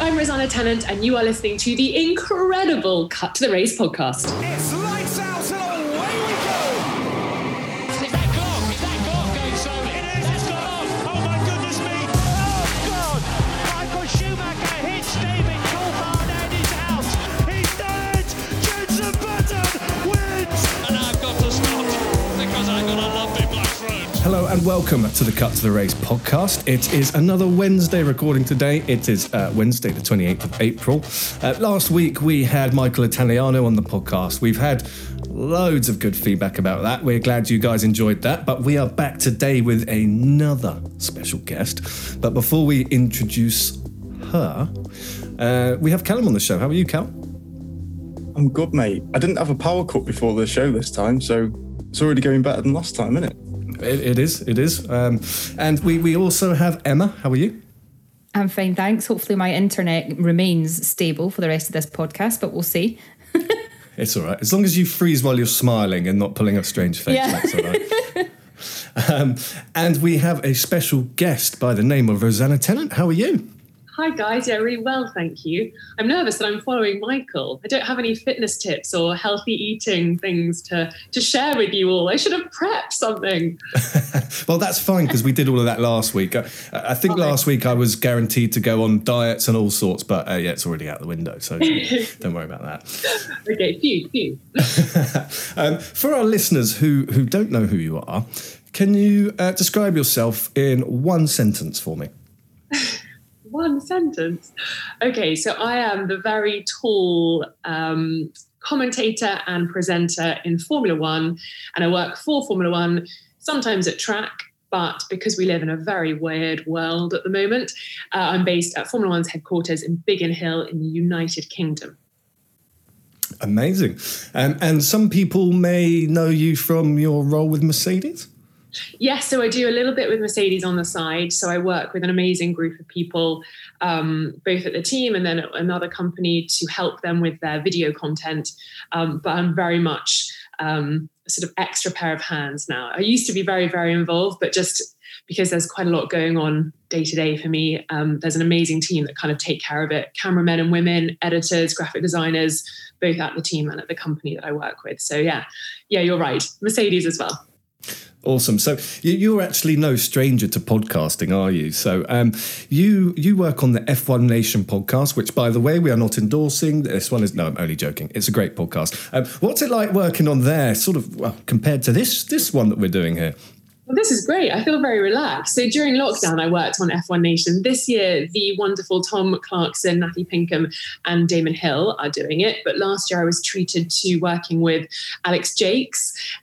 I'm Rosanna Tennant, and you are listening to the incredible Cut to the Race podcast. And welcome to the Cut to the Race podcast. It is another Wednesday recording today. It is uh, Wednesday, the 28th of April. Uh, last week we had Michael Italiano on the podcast. We've had loads of good feedback about that. We're glad you guys enjoyed that. But we are back today with another special guest. But before we introduce her, uh, we have Callum on the show. How are you, Cal? I'm good, mate. I didn't have a power cut before the show this time, so it's already going better than last time, isn't it? It, it is, it is. Um, and we, we also have Emma. How are you? I'm fine, thanks. Hopefully, my internet remains stable for the rest of this podcast, but we'll see. It's all right. As long as you freeze while you're smiling and not pulling a strange face, Yeah. that's all right. um, and we have a special guest by the name of Rosanna Tennant. How are you? Hi, guys. Yeah, really well, thank you. I'm nervous that I'm following Michael. I don't have any fitness tips or healthy eating things to, to share with you all. I should have prepped something. Well, that's fine because we did all of that last week. I, I think Okay. last week I was guaranteed to go on diets and all sorts, but uh, yeah, it's already out the window, so don't worry about that. Okay, phew, phew. Um, for our listeners who who don't know who you are, can you uh, describe yourself in one sentence for me? One sentence. Okay, so I am the very tall um, commentator and presenter in Formula One, and I work for Formula One, sometimes at track. But because we live in a very weird world at the moment, uh, I'm based at Formula One's headquarters in Biggin Hill in the United Kingdom. Amazing. Um, and some people may know you from your role with Mercedes. Yes, so I do a little bit with Mercedes on the side. So I work with an amazing group of people, um, both at the team and then another company to help them with their video content. Um, but I'm very much um, a sort of extra pair of hands now. I used to be very, very involved, but just because there's quite a lot going on day to day for me, um, there's an amazing team that kind of take care of it cameramen and women, editors, graphic designers, both at the team and at the company that I work with. So, yeah, yeah, you're right. Mercedes as well. Awesome. So you, you're actually no stranger to podcasting, are you? So um, you you work on the F1 Nation podcast, which, by the way, we are not endorsing. This one is no, I'm only joking. It's a great podcast. Um, what's it like working on there, sort of well, compared to this this one that we're doing here? Well, this is great. I feel very relaxed. So during lockdown, I worked on F1 Nation. This year, the wonderful Tom Clarkson, Natty Pinkham, and Damon Hill are doing it. But last year, I was treated to working with Alex Jacques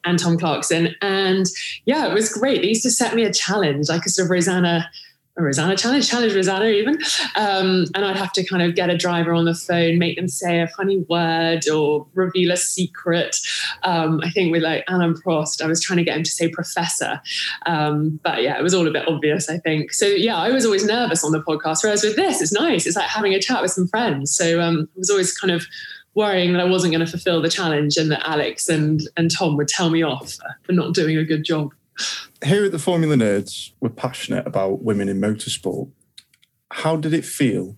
and Tom Clarkson. And yeah, it was great. They used to set me a challenge, like a sort of Rosanna a Rosanna challenge, challenge Rosanna even. Um, and I'd have to kind of get a driver on the phone, make them say a funny word or reveal a secret. Um, I think with like Alain Prost, I was trying to get him to say professor. Um, but yeah, it was all a bit obvious, I think. So yeah, I was always nervous on the podcast. Whereas with this, it's nice. It's like having a chat with some friends. So um, I was always kind of worrying that I wasn't going to fulfill the challenge and that Alex and, and Tom would tell me off for not doing a good job here at the Formula Nerds, we're passionate about women in motorsport. How did it feel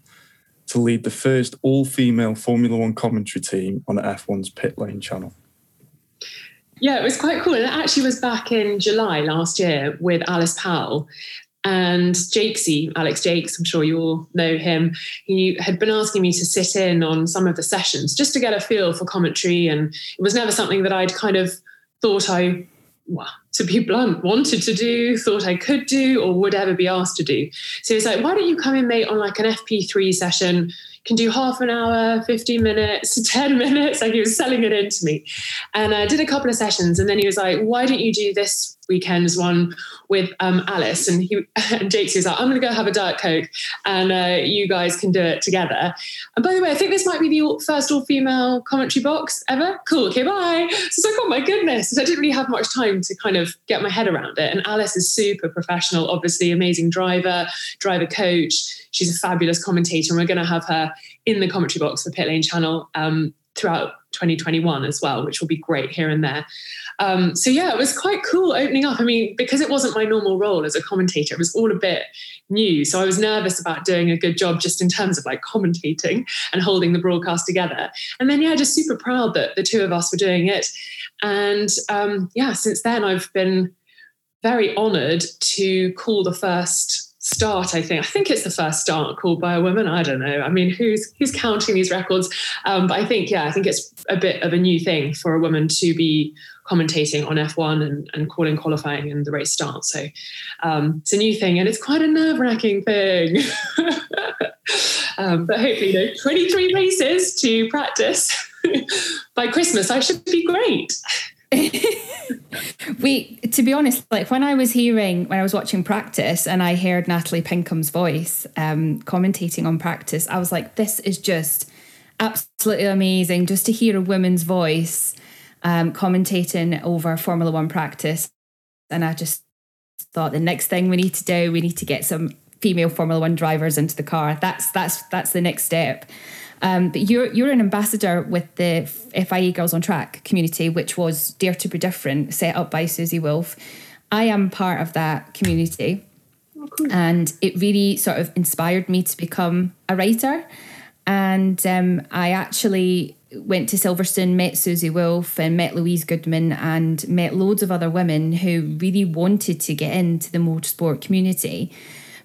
to lead the first all female Formula One commentary team on F1's pit lane channel? Yeah, it was quite cool. And it actually was back in July last year with Alice Powell and Jakesy, Alex Jacques, I'm sure you all know him. He had been asking me to sit in on some of the sessions just to get a feel for commentary. And it was never something that I'd kind of thought I well, to be blunt, wanted to do, thought I could do, or would ever be asked to do. So he's like, why don't you come in, mate, on like an FP3 session? Can do half an hour, 15 minutes, 10 minutes. Like he was selling it into me. And I did a couple of sessions. And then he was like, why don't you do this weekend's one with um, Alice, and he and Jake was like, "I'm going to go have a diet coke, and uh, you guys can do it together." And by the way, I think this might be the first all-female commentary box ever. Cool. Okay, bye. So it's like, oh my goodness! So I didn't really have much time to kind of get my head around it. And Alice is super professional, obviously amazing driver, driver coach. She's a fabulous commentator, and we're going to have her in the commentary box for Pit Lane Channel um, throughout 2021 as well, which will be great here and there. Um, so yeah, it was quite cool opening up. I mean, because it wasn't my normal role as a commentator, it was all a bit new. So I was nervous about doing a good job just in terms of like commentating and holding the broadcast together. And then yeah, just super proud that the two of us were doing it. And um, yeah, since then I've been very honoured to call the first start i think i think it's the first start called by a woman i don't know i mean who's who's counting these records um, but i think yeah i think it's a bit of a new thing for a woman to be commentating on F1 and, and calling qualifying and the race start. So um, it's a new thing and it's quite a nerve wracking thing. um, but hopefully, you know, 23 races to practice. By Christmas, I should be great. we to be honest like when i was hearing when i was watching practice and i heard natalie pinkham's voice um, commentating on practice i was like this is just absolutely amazing just to hear a woman's voice um, commentating over Formula One practice. And I just thought the next thing we need to do, we need to get some female Formula One drivers into the car. That's that's that's the next step. Um, but you're you're an ambassador with the FIA Girls on Track community, which was Dare to Be Different, set up by Susie Wolff. I am part of that community, oh, cool. and it really sort of inspired me to become a writer. And um, I actually went to Silverstone, met Susie Wolff and met Louise Goodman and met loads of other women who really wanted to get into the motorsport community.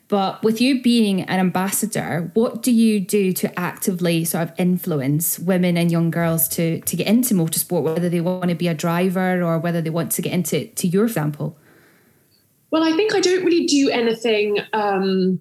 But with you being an ambassador, what do you do to actively sort of influence women and young girls to to get into motorsport, whether they want to be a driver or whether they want to get into to your example? Well, I think I don't really do anything um,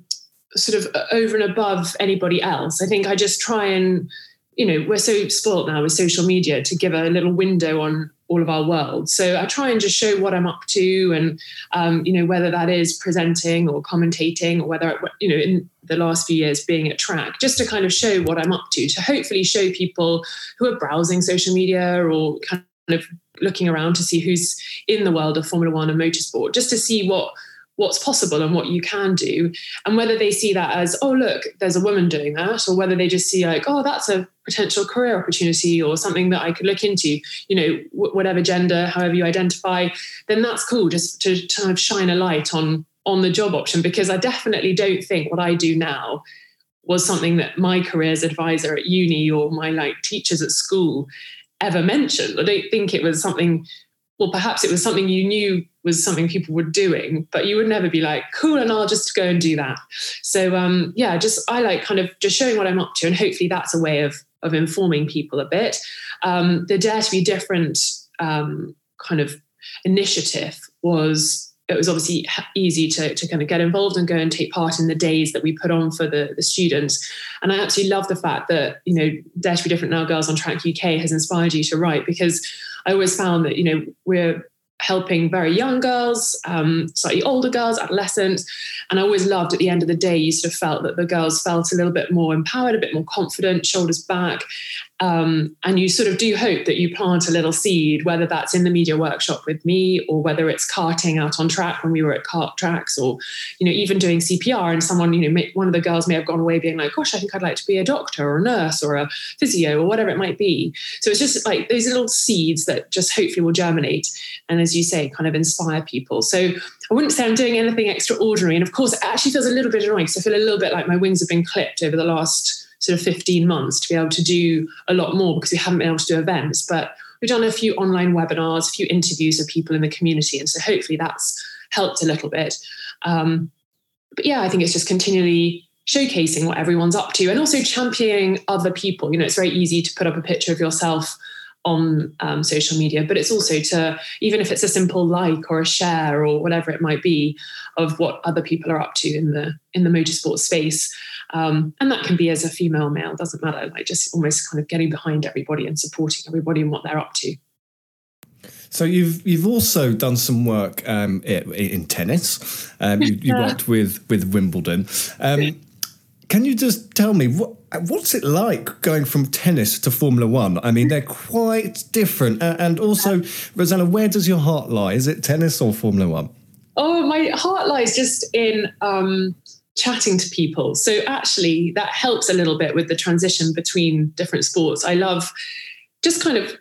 sort of over and above anybody else. I think I just try and you know, we're so spoilt now with social media to give a little window on all of our world. So I try and just show what I'm up to, and um, you know, whether that is presenting or commentating, or whether you know, in the last few years being at track, just to kind of show what I'm up to, to hopefully show people who are browsing social media or kind of looking around to see who's in the world of Formula One and motorsport, just to see what what's possible and what you can do. And whether they see that as oh look there's a woman doing that or whether they just see like oh that's a potential career opportunity or something that i could look into you know whatever gender however you identify then that's cool just to, to kind of shine a light on on the job option. Because i definitely don't think what i do now was something that my careers advisor at uni or my like teachers at school ever mentioned. I don't think it was something well, perhaps it was something you knew was something people were doing, but you would never be like, cool, and I'll just go and do that. So um, yeah, just I like kind of just showing what I'm up to, and hopefully that's a way of of informing people a bit. Um, the Dare to Be Different um, kind of initiative was it was obviously easy to, to kind of get involved and go and take part in the days that we put on for the, the students. And I absolutely love the fact that, you know, Dare to Be Different Now Girls on Track UK has inspired you to write because I always found that, you know, we're helping very young girls, um, slightly older girls, adolescents. And I always loved at the end of the day, you sort of felt that the girls felt a little bit more empowered, a bit more confident, shoulders back. Um, and you sort of do hope that you plant a little seed, whether that's in the media workshop with me or whether it's karting out on track when we were at kart tracks or, you know, even doing CPR and someone, you know, may, one of the girls may have gone away being like, gosh, I think I'd like to be a doctor or a nurse or a physio or whatever it might be. So it's just like those little seeds that just hopefully will germinate. And as you say, kind of inspire people. So I wouldn't say I'm doing anything extraordinary. And of course, it actually feels a little bit annoying because I feel a little bit like my wings have been clipped over the last sort of 15 months to be able to do a lot more because we haven't been able to do events. But we've done a few online webinars, a few interviews of people in the community. And so hopefully that's helped a little bit. Um, but yeah, I think it's just continually showcasing what everyone's up to and also championing other people. You know, it's very easy to put up a picture of yourself on um, social media, but it's also to, even if it's a simple like or a share or whatever it might be, of what other people are up to in the in the motorsport space. Um, and that can be as a female, male, doesn't matter. Like just almost kind of getting behind everybody and supporting everybody and what they're up to. So you've you've also done some work um, in, tennis. Um, you, you, worked with with Wimbledon. Um, can you just tell me what what's it like going from tennis to Formula One? I mean, they're quite different. And also, Rosanna, where does your heart lie? Is it tennis or Formula One? Oh, my heart lies just in um, chatting to people. So actually, that helps a little bit with the transition between different sports. I love just kind of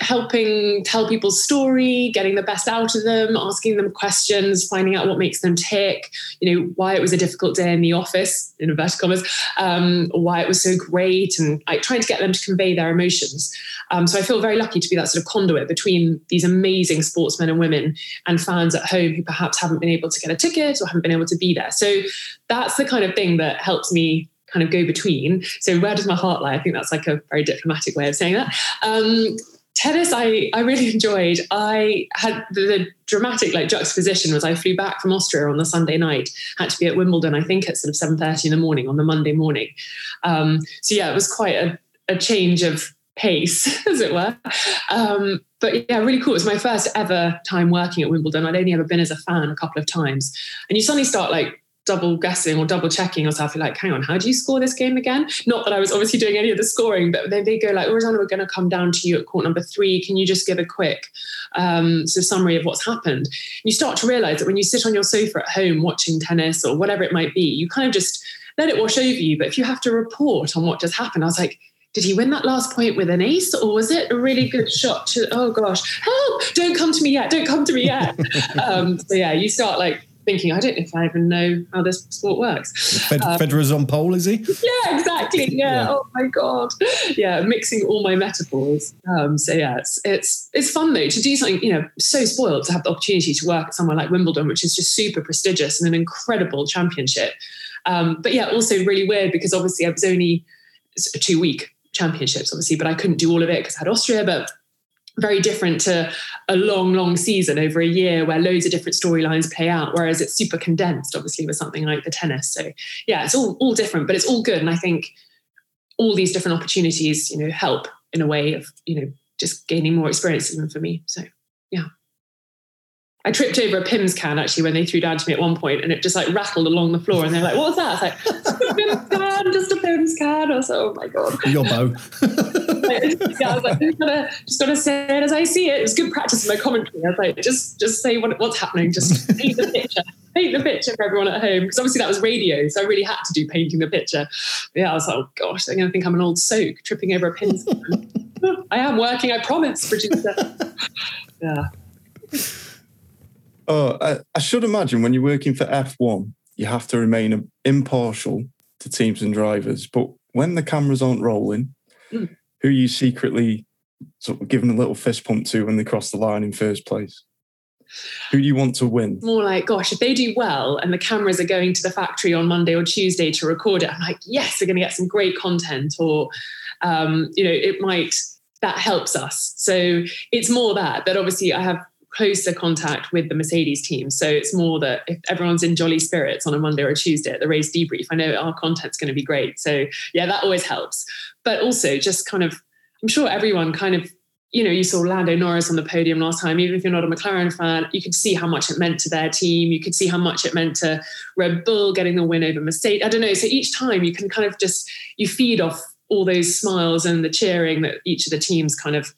helping tell people's story, getting the best out of them, asking them questions, finding out what makes them tick, you know, why it was a difficult day in the office, in inverted commas, um, why it was so great, and like trying to get them to convey their emotions. Um, so I feel very lucky to be that sort of conduit between these amazing sportsmen and women and fans at home who perhaps haven't been able to get a ticket or haven't been able to be there. So that's the kind of thing that helps me kind of go between. So where does my heart lie? I think that's like a very diplomatic way of saying that. Um, tennis I, I really enjoyed. I had the, the, dramatic like juxtaposition was i flew back from austria on the sunday night had to be at wimbledon i think at sort of 7.30 in the morning on the monday morning. Um, so yeah it was quite a, a change of pace as it were. Um, but yeah really cool. It was my first ever time working at wimbledon. I'd only ever been as a fan a couple of times. And you suddenly start like double guessing or double checking yourself. You're like, hang on, how do you score this game again? Not that I was obviously doing any of the scoring, but then they go like, Rosanna, we're going to come down to you at court number three. Can you just give a quick um, sort of summary of what's happened? And you start to realize that when you sit on your sofa at home watching tennis or whatever it might be, you kind of just let it wash over you. But if you have to report on what just happened, I was like, did he win that last point with an ace or was it a really good shot to oh gosh help don't come to me yet don't come to me yet um, so yeah you start like thinking, I don't know if I even know how this sport works. Fed- um, Federer's on pole, is he? Yeah, exactly. Yeah. yeah. Oh my god. Yeah, mixing all my metaphors. Um, so yeah, it's it's it's fun though to do something. You know, so spoiled to have the opportunity to work at somewhere like Wimbledon, which is just super prestigious and an incredible championship. Um, but yeah, also really weird because obviously I was only two week championships, obviously, but I couldn't do all of it because I had Austria, but very different to a long, long season over a year where loads of different storylines play out, whereas it's super condensed, obviously, with something like the tennis. So yeah, it's all all different, but it's all good. And I think all these different opportunities, you know, help in a way of, you know, just gaining more experience even for me. So yeah. I tripped over a Pimm's can actually when they threw down to me at one point and it just like rattled along the floor and they're like, what was that? I was like, just a Pimm's can, just a Pimm's can. I was like, oh my God. Your bow. yeah, I was like, just gotta, just gotta say it as I see it. It was good practice in my commentary. I was like, just just say what, what's happening. Just paint the picture. Paint the picture for everyone at home. Because obviously that was radio. So I really had to do painting the picture. But yeah, I was like, oh gosh, they're gonna think I'm an old soak tripping over a Pimm's can. I am working, I promise, producer. yeah. Oh, I, I, should imagine when you're working for F1, you have to remain impartial to teams and drivers. But when the cameras aren't rolling, mm. who are you secretly sort of giving a little fist pump to when they cross the line in first place? Who do you want to win? More like, gosh, if they do well and the cameras are going to the factory on Monday or Tuesday to record it, I'm like, yes, they're going to get some great content. Or, um, you know, it might, that helps us. So it's more that, that obviously I have closer contact with the Mercedes team. So it's more that if everyone's in jolly spirits on a Monday or a Tuesday at the race debrief, I know our content's going to be great. So yeah, that always helps. But also just kind of, I'm sure everyone kind of you know, you saw Lando Norris on the podium last time. Even if you're not a McLaren fan, you could see how much it meant to their team. You could see how much it meant to Red Bull getting the win over Mercedes. I don't know. So each time you can kind of just you feed off all those smiles and the cheering that each of the teams kind of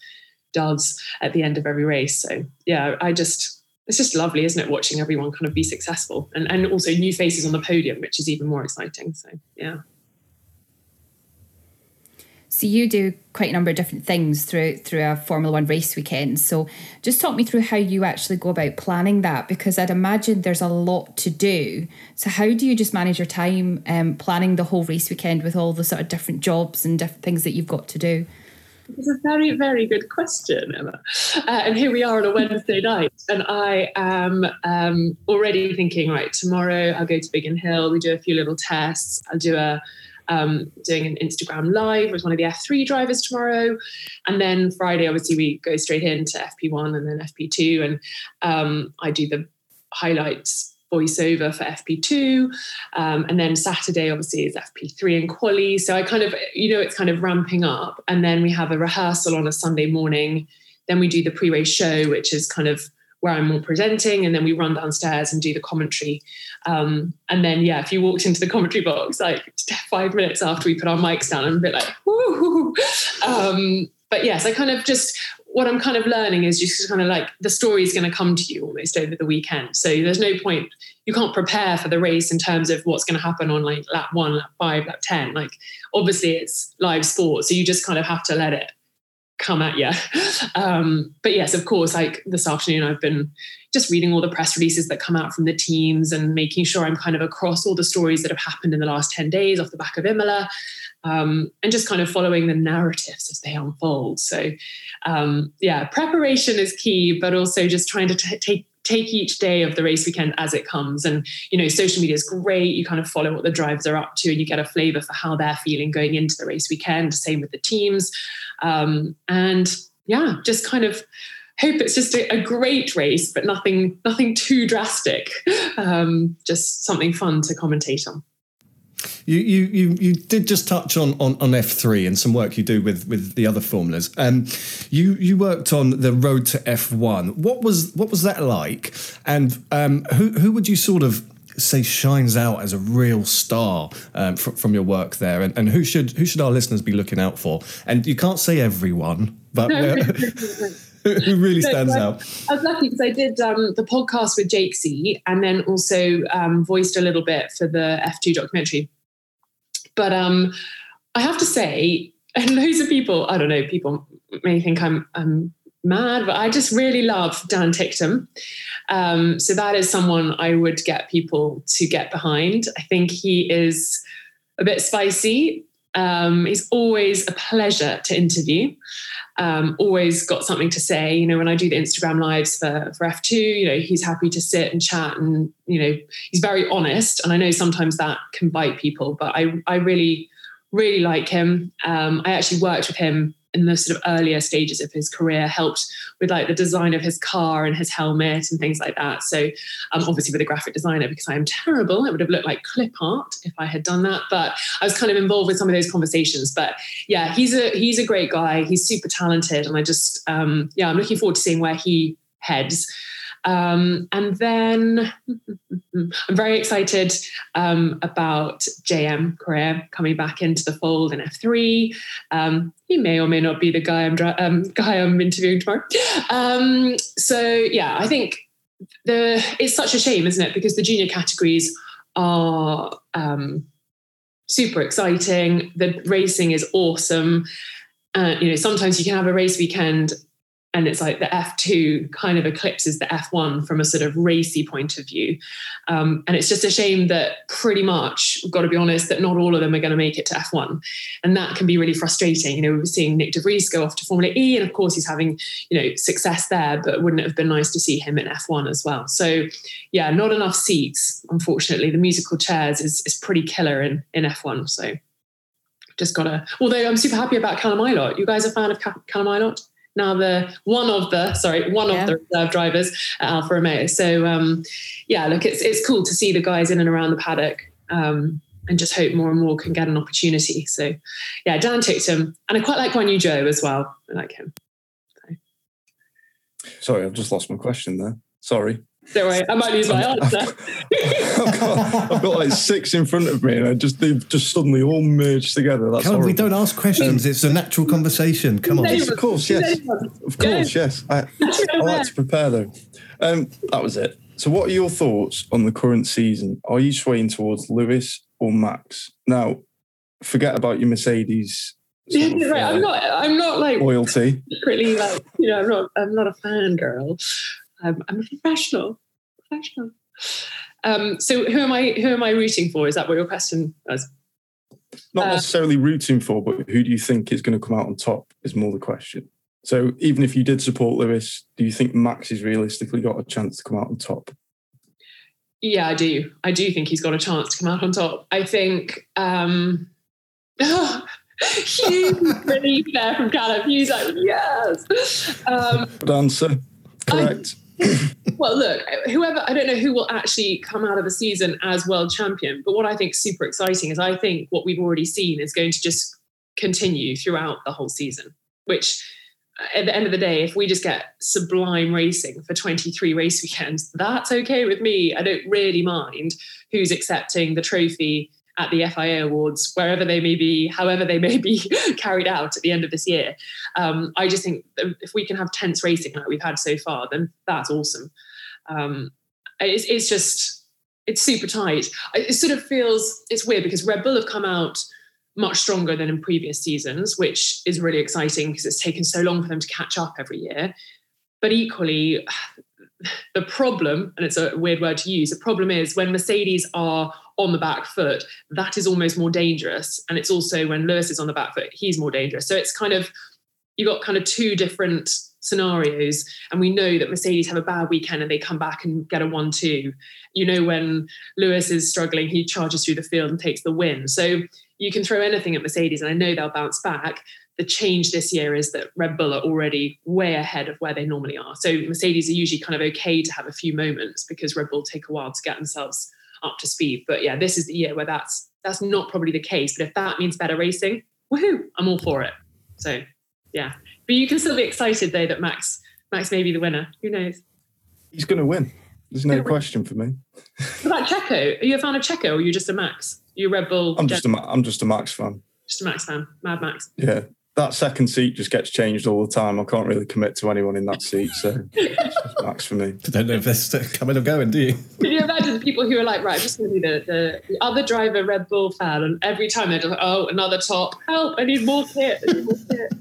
does at the end of every race. So yeah, I just it's just lovely, isn't it, watching everyone kind of be successful and and also new faces on the podium, which is even more exciting. So yeah. So you do quite a number of different things through through a Formula One race weekend. So just talk me through how you actually go about planning that, because I'd imagine there's a lot to do. So how do you just manage your time um, planning the whole race weekend with all the sort of different jobs and different things that you've got to do? It's a very, very good question, Emma. Uh, and here we are on a Wednesday night, and I am um, already thinking, right, tomorrow I'll go to Biggin Hill. We do a few little tests. I'll do a um, doing an Instagram live with one of the F3 drivers tomorrow. And then Friday, obviously, we go straight into FP1 and then FP2. And um, I do the highlights voiceover for FP2. Um, and then Saturday, obviously, is FP3 and quali. So I kind of, you know, it's kind of ramping up. And then we have a rehearsal on a Sunday morning. Then we do the pre race show, which is kind of where I'm more presenting, and then we run downstairs and do the commentary. Um, and then, yeah, if you walked into the commentary box like five minutes after we put our mics down, I'm a bit like, woo. Um, but yes, I kind of just what I'm kind of learning is just kind of like the story is going to come to you almost over the weekend. So there's no point you can't prepare for the race in terms of what's going to happen on like lap one, lap five, lap ten. Like obviously it's live sport, so you just kind of have to let it come at you. Um, but yes, of course, like this afternoon, I've been just reading all the press releases that come out from the teams and making sure I'm kind of across all the stories that have happened in the last 10 days off the back of Imola um, and just kind of following the narratives as they unfold. So, um, yeah, preparation is key, but also just trying to t- take take each day of the race weekend as it comes. And you know social media is great. You kind of follow what the drivers are up to and you get a flavor for how they're feeling going into the race weekend. Same with the teams. Um, and yeah just kind of hope it's just a, a great race but nothing nothing too drastic. Um, just something fun to commentate on you, you you you did just touch on, on, on F three and some work you do with with the other formulas. Um, you you worked on the road to F one. What was what was that like? And um, who who would you sort of say shines out as a real star um, fr- from your work there? And, and who should who should our listeners be looking out for? And you can't say everyone, but. who really stands out? I was lucky because I did um, the podcast with Jakesy and then also um, voiced a little bit for the F2 documentary. But um, I have to say, and loads of people, I don't know, people may think I'm, I'm mad, but I just really love Dan Ticktum. Um, so that is someone I would get people to get behind. I think he is a bit spicy. Um, he's always a pleasure to interview. Um, always got something to say. You know, when I do the Instagram lives for, for F2, you know, he's happy to sit and chat and, you know, he's very honest. And I know sometimes that can bite people, but I, I really, really like him. Um, I actually worked with him in the sort of earlier stages of his career helped with like the design of his car and his helmet and things like that. So um, obviously with a graphic designer because i am terrible it would have looked like clip art if i had done that but i was kind of involved with some of those conversations. But yeah he's a he's a great guy he's super talented and i just um, yeah i'm looking forward to seeing where he heads um, and then I'm very excited um, about JM Correa coming back into the fold in F3. Um, he may or may not be the guy I'm um, guy I'm interviewing tomorrow. Um, so yeah, I think the it's such a shame, isn't it? Because the junior categories are um, super exciting. The racing is awesome. Uh, you know, sometimes you can have a race weekend and it's like the F2 kind of eclipses the F1 from a sort of racy point of view. Um, and it's just a shame that pretty much, we've got to be honest, that not all of them are going to make it to F1. And that can be really frustrating. You know, we were seeing Nick de Vries go off to Formula E, and of course he's having, you know, success there, but wouldn't it have been nice to see him in F1 as well? So yeah, not enough seats, unfortunately. The musical chairs is, is pretty killer in, in F1. So just gotta, although I'm super happy about Callum. You guys a fan of Callum? Now the one of the sorry one yeah. of the reserve drivers at Alfa Romeo. So um, yeah, look, it's it's cool to see the guys in and around the paddock. Um, and just hope more and more can get an opportunity. So, yeah, Dan Ticktum, and I quite like Guan Yu Zhou as well. I like him. Sorry, I've just lost my question there. Sorry. Don't worry, I might lose my answer. I've, got, I've got like six in front of me, and I just they've just suddenly all merged together. That's Come on, we don't ask questions. it's a natural conversation. Come on. Yes, of course, yes, of course, yes. I, I like to prepare though. Um, that was it. So, what are your thoughts on the current season? Are you swaying towards Lewis or Max? Now, forget about your Mercedes Yeah, right. I'm not. I'm not like loyalty. secretly like you know. I'm not. I'm not a fangirl. I'm, I'm a professional. Professional. Um, so who am I? Who am I rooting for? Is that what your question was? Not Uh, necessarily rooting for, but who do you think is going to come out on top? Is more the question. So, even if you did support Lewis, do you think Max has realistically got a chance to come out on top? Yeah, I do. I do think he's got a chance to come out on top. I think um Hugh really there from Callum. He's like, yes. Um, Good answer. Correct. well, look, whoever I don't know who will actually come out of the season as world champion, but what I think super exciting is I think what we've already seen is going to just continue throughout the whole season, which uh, at the end of the day, if we just get sublime racing for 23 race weekends, that's okay with me. I don't really mind who's accepting the trophy at the FIA Awards, wherever they may be, however they may be carried out at the end of this year. Um, I just think if we can have tense racing like we've had so far, then that's awesome. Um, it's, it's just, it's super tight. It sort of feels, it's weird because Red Bull have come out much stronger than in previous seasons, which is really exciting because it's taken so long for them to catch up every year. But equally, the problem, and it's a weird word to use, the problem is when Mercedes are on the back foot, that is almost more dangerous. And it's also when Lewis is on the back foot, he's more dangerous. So it's kind of, you've got kind of two different scenarios. And we know that Mercedes have a bad weekend and they come back and get a 1 2. You know, when Lewis is struggling, he charges through the field and takes the win. So you can throw anything at Mercedes, and I know they'll bounce back. The change this year is that Red Bull are already way ahead of where they normally are. So Mercedes are usually kind of okay to have a few moments because Red Bull take a while to get themselves up to speed. But yeah, this is the year where that's that's not probably the case. But if that means better racing, woohoo, I'm all for it. So yeah. But you can still be excited though that Max Max may be the winner. Who knows? He's going to win. There's no question for me. What about Checo? Are you a fan of Checo or are you just a Max? You a Red Bull? I'm just a I'm just a Max fan. just a Max fan. Mad Max. Yeah, that second seat just gets changed all the time. I can't really commit to anyone in that seat, so it's just Max for me. I don't know if they're coming or going, do you? Can you imagine the people who are like, right, I'm just going to be the, the, the other driver Red Bull fan, and every time they're just like, oh, another top, help, I need more kit, I need more kit.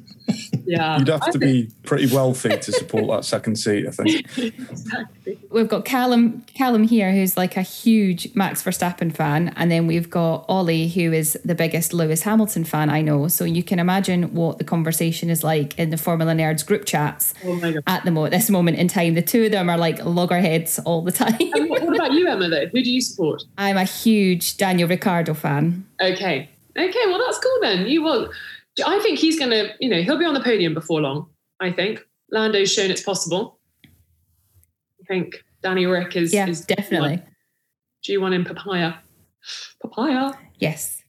Yeah. You'd have I to think- be pretty wealthy to support that second seat, I think. exactly. We've got Callum Callum here, who's like a huge Max Verstappen fan, and then we've got Ollie, who is the biggest Lewis Hamilton fan I know. So you can imagine what the conversation is like in the Formula Nerds group chats Oh my God. at the mo- this moment in time. The two of them are like loggerheads all the time. And what, what about you, Emma, though? Who do you support? I'm a huge Daniel Ricciardo fan. Okay. Okay, well, that's cool then. You will. I think he's going to, you know, he'll be on the podium before long, I think. Lando's shown it's possible. I think Danny Rick is. Yeah, is definitely. G1 in papaya. Papaya. Yes.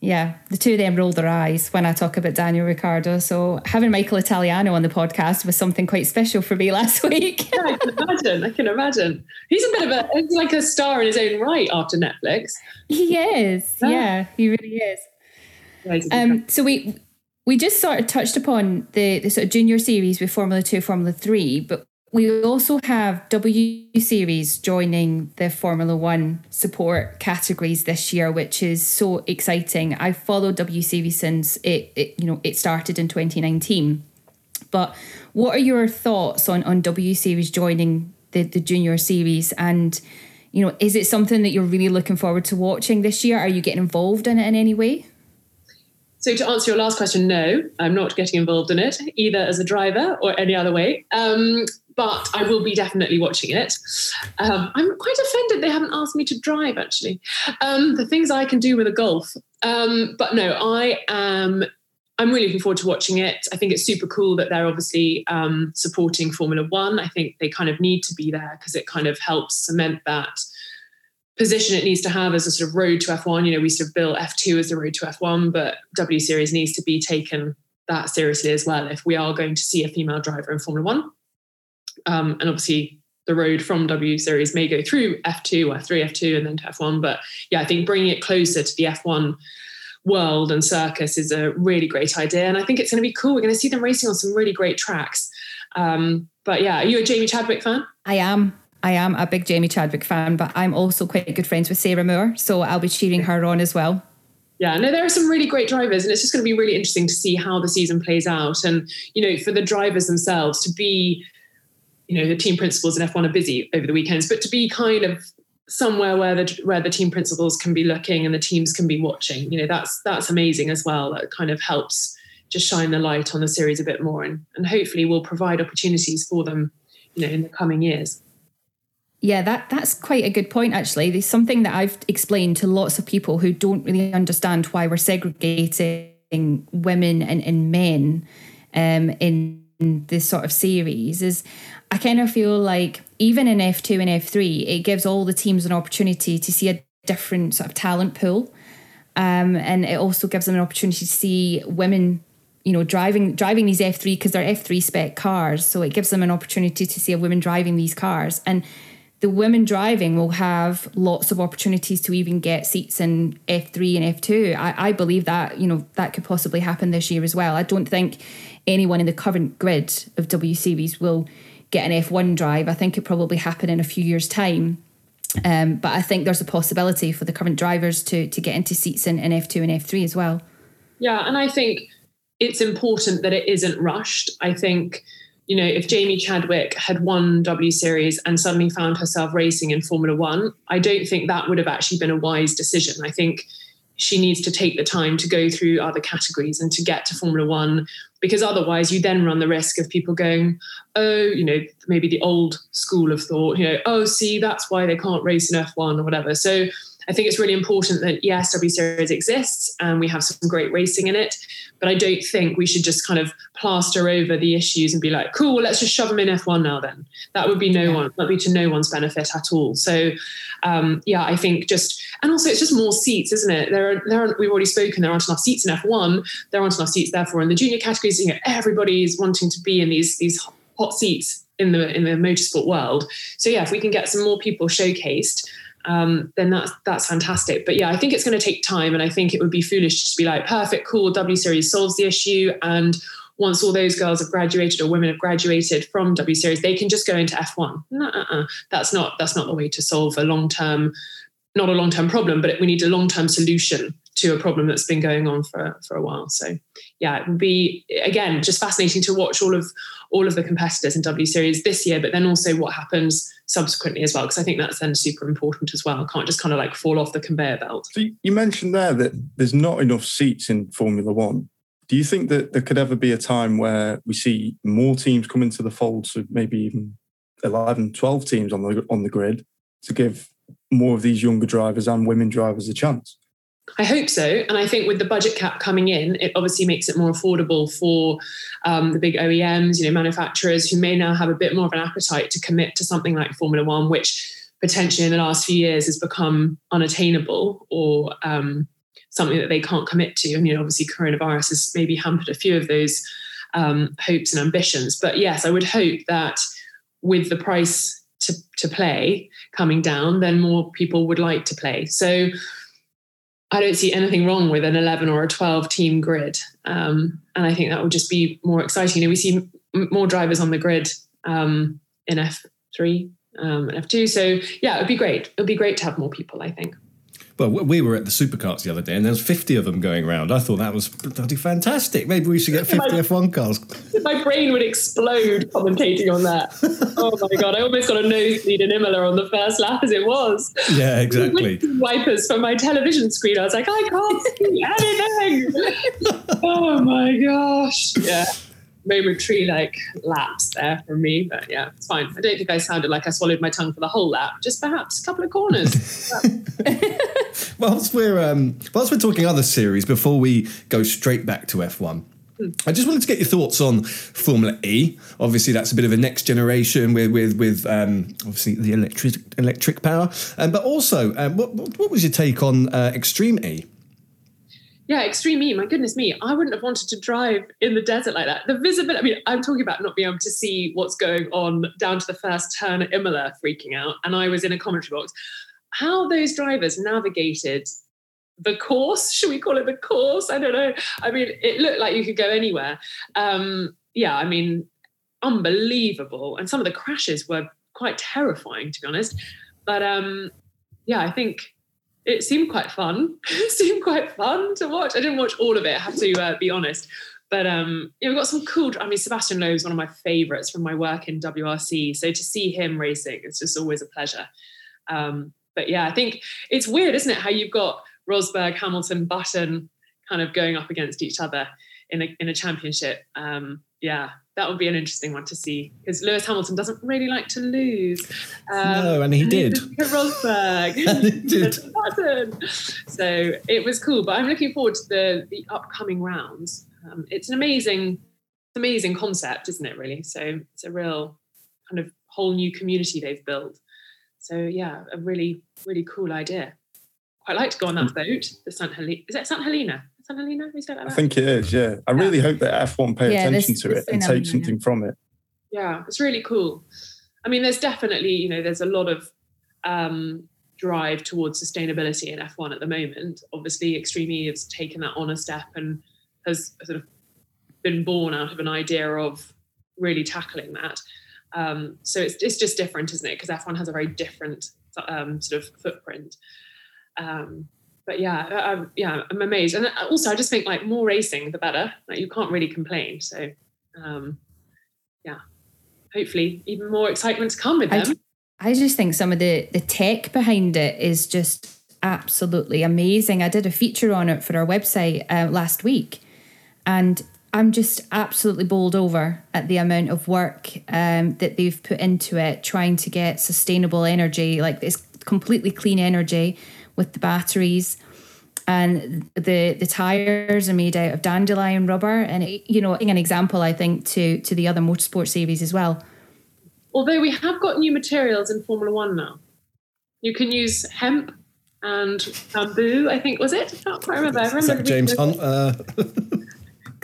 Yeah, the two of them roll their eyes when I talk about Daniel Ricciardo. So having Michael Italiano on the podcast was something quite special for me last week. Yeah, I can imagine. I can imagine. He's a bit of a, he's like a star in his own right after Netflix. he is. Yeah. Yeah, he really is. Um, so we we just sort of touched upon the, the sort of junior series with Formula Two, Formula Three, but we also have W Series joining the Formula One support categories this year, which is so exciting. I've followed W Series since it, it you know it started in 2019. But what are your thoughts on on W Series joining the the junior series and you know, is it something that you're really looking forward to watching this year? Are you getting involved in it in any way? So to answer your last question, no, I'm not getting involved in it either as a driver or any other way. Um, but I will be definitely watching it. Um, I'm quite offended they haven't asked me to drive. Actually, um, the things I can do with a golf. Um, but no, I am. I'm really looking forward to watching it. I think it's super cool that they're obviously um, supporting Formula One. I think they kind of need to be there because it kind of helps cement that position it needs to have as a sort of road to F1. You know, we sort of built F2 as the road to F1, but W Series needs to be taken that seriously as well if we are going to see a female driver in Formula One. Um, and obviously, the road from W Series may go through F2 F3, F2, and then to F1. But yeah, I think bringing it closer to the F1 world and circus is a really great idea. And I think it's going to be cool. We're going to see them racing on some really great tracks. Um, but yeah, are you a Jamie Chadwick fan? I am. I am a big Jamie Chadwick fan, but I'm also quite good friends with Sarah Moore, so I'll be cheering her on as well. Yeah, no, there are some really great drivers, and it's just going to be really interesting to see how the season plays out. And you know, for the drivers themselves to be, you know, the team principals in F1 are busy over the weekends, but to be kind of somewhere where the where the team principals can be looking and the teams can be watching, you know, that's that's amazing as well. That kind of helps just shine the light on the series a bit more, and and hopefully will provide opportunities for them, you know, in the coming years. Yeah, that that's quite a good point. Actually, there's something that I've explained to lots of people who don't really understand why we're segregating women and, and men um, in this sort of series. Is I kind of feel like even in F two and F three, it gives all the teams an opportunity to see a different sort of talent pool, um, and it also gives them an opportunity to see women you know driving driving these F3 because they're F3 spec cars so it gives them an opportunity to see a woman driving these cars and the women driving will have lots of opportunities to even get seats in F3 and F2. I, I believe that, you know, that could possibly happen this year as well. I don't think anyone in the current grid of W Series will get an F1 drive. I think it probably happen in a few years' time. Um, but I think there's a possibility for the current drivers to to get into seats in, in F2 and F3 as well. Yeah, and I think it's important that it isn't rushed. I think you know, if Jamie Chadwick had won W Series and suddenly found herself racing in Formula One, I don't think that would have actually been a wise decision. I think she needs to take the time to go through other categories and to get to Formula One, because otherwise you then run the risk of people going, oh, you know, maybe the old school of thought, you know, oh, see, that's why they can't race in F1 or whatever. So I think it's really important that yes, W Series exists and we have some great racing in it, but I don't think we should just kind of plaster over the issues and be like, cool, well, let's just shove them in F1 now. Then that would be no yeah. one, that would be to no one's benefit at all. So um, yeah, I think just and also it's just more seats, isn't it? There are there are we've already spoken. There aren't enough seats in F1. There aren't enough seats therefore in the junior categories. You know, everybody's wanting to be in these these hot seats in the in the motorsport world. So yeah, if we can get some more people showcased um, then that's that's fantastic. But yeah, I think it's going to take time, and I think it would be foolish to be like, perfect, cool, W Series solves the issue, and once all those girls have graduated or women have graduated from W Series, they can just go into F1. uh That's not that's not the way to solve a long term, not a long term problem, but we need a long term solution to a problem that's been going on for for a while. So yeah, it would be again just fascinating to watch all of all of the competitors in W Series this year, but then also what happens subsequently as well, because I think that's then super important as well. Can't just kind of like fall off the conveyor belt. So you mentioned there that there's not enough seats in Formula One. Do you think that there could ever be a time where we see more teams come into the fold, so maybe even 11, 12 teams on the on the grid to give more of these younger drivers and women drivers a chance? I hope so. And I think with the budget cap coming in, it obviously makes it more affordable for um, the big OEMs, you know, manufacturers who may now have a bit more of an appetite to commit to something like Formula One, which potentially in the last few years has become unattainable or um, something that they can't commit to. And, you know, obviously coronavirus has maybe hampered a few of those um, hopes and ambitions. But yes, I would hope that with the price to, to play coming down, then more people would like to play. So I don't see anything wrong with an 11 or a 12 team grid. Um, and I think that would just be more exciting. You know, we see m- more drivers on the grid um, in F3 um, and F2. So, yeah, it would be great. It would be great to have more people, I think. Well, we were at the supercars the other day, and there was fifty of them going around. I thought that was bloody fantastic. Maybe we should get fifty F one cars. My brain would explode commentating on that. oh my god! I almost got a nosebleed in Imola on the first lap as it was. Yeah, exactly. Wipers from my television screen. I was like, I can't see anything. oh my gosh! Yeah momentary like lapse there for me. But yeah, it's fine. I don't think I sounded like I swallowed my tongue for the whole lap, just perhaps a couple of corners. whilst we're um, whilst we're talking other series, before we go straight back to F1. I just wanted to get your thoughts on Formula E. Obviously, that's a bit of a next generation with with with um, obviously the electric electric power, um, but also um, what what was your take on uh, Extreme E? Yeah, extreme E. My goodness me, I wouldn't have wanted to drive in the desert like that. The visibility. I mean, I'm talking about not being able to see what's going on down to the first turn at Imola, freaking out, and I was in a commentary box. How those drivers navigated the course, should we call it the course? I don't know. I mean, it looked like you could go anywhere. Um, yeah, I mean, unbelievable. And some of the crashes were quite terrifying, to be honest. But um, yeah, I think it seemed quite fun. it seemed quite fun to watch. I didn't watch all of it, I have to uh, be honest. But um, yeah, we've got some cool. I mean, Sebastian Loeb is one of my favourites from my work in WRC. So to see him racing, it's just always a pleasure. Um, but yeah, I think it's weird, isn't it? How you've got Rosberg, Hamilton, Button kind of going up against each other in a in a championship. Um, yeah, that would be an interesting one to see because Lewis Hamilton doesn't really like to lose. Um, no, and he did. Rosberg. did. so it was cool, but I'm looking forward to the the upcoming rounds. Um, it's an amazing, amazing concept, isn't it? Really. So it's a real kind of whole new community they've built. So yeah, a really really cool idea. Quite like to go on that boat, the St. Helena. Is it St. Helena? St. Helena? Is that like I think it is, yeah. I really hope that F1 pay Yeah, attention this- to this it and phenomenon, take something from it. yeah it's really cool i mean there's definitely you know there's a lot of um, drive towards sustainability in f1 at the moment obviously extreme e has taken that on a step and has sort of been born out of an idea of really tackling that um, so it's, it's just different isn't it because f1 has a very different um, sort of footprint um, but yeah, I'm, yeah, I'm amazed. And also, I just think like more racing, the better. Like you can't really complain. So, um, yeah, hopefully, even more excitement to come with I, them. I just think some of the the tech behind it is just absolutely amazing. I did a feature on it for our website uh, last week, and I'm just absolutely bowled over at the amount of work um, that they've put into it, trying to get sustainable energy, like this completely clean energy with the batteries. And the the tires are made out of dandelion rubber, and it, you know, in an example I think to to the other motorsport series as well. Although we have got new materials in Formula One now, you can use hemp and bamboo. I think was it? I can't quite remember. I Is remember that James Hunt? Uh,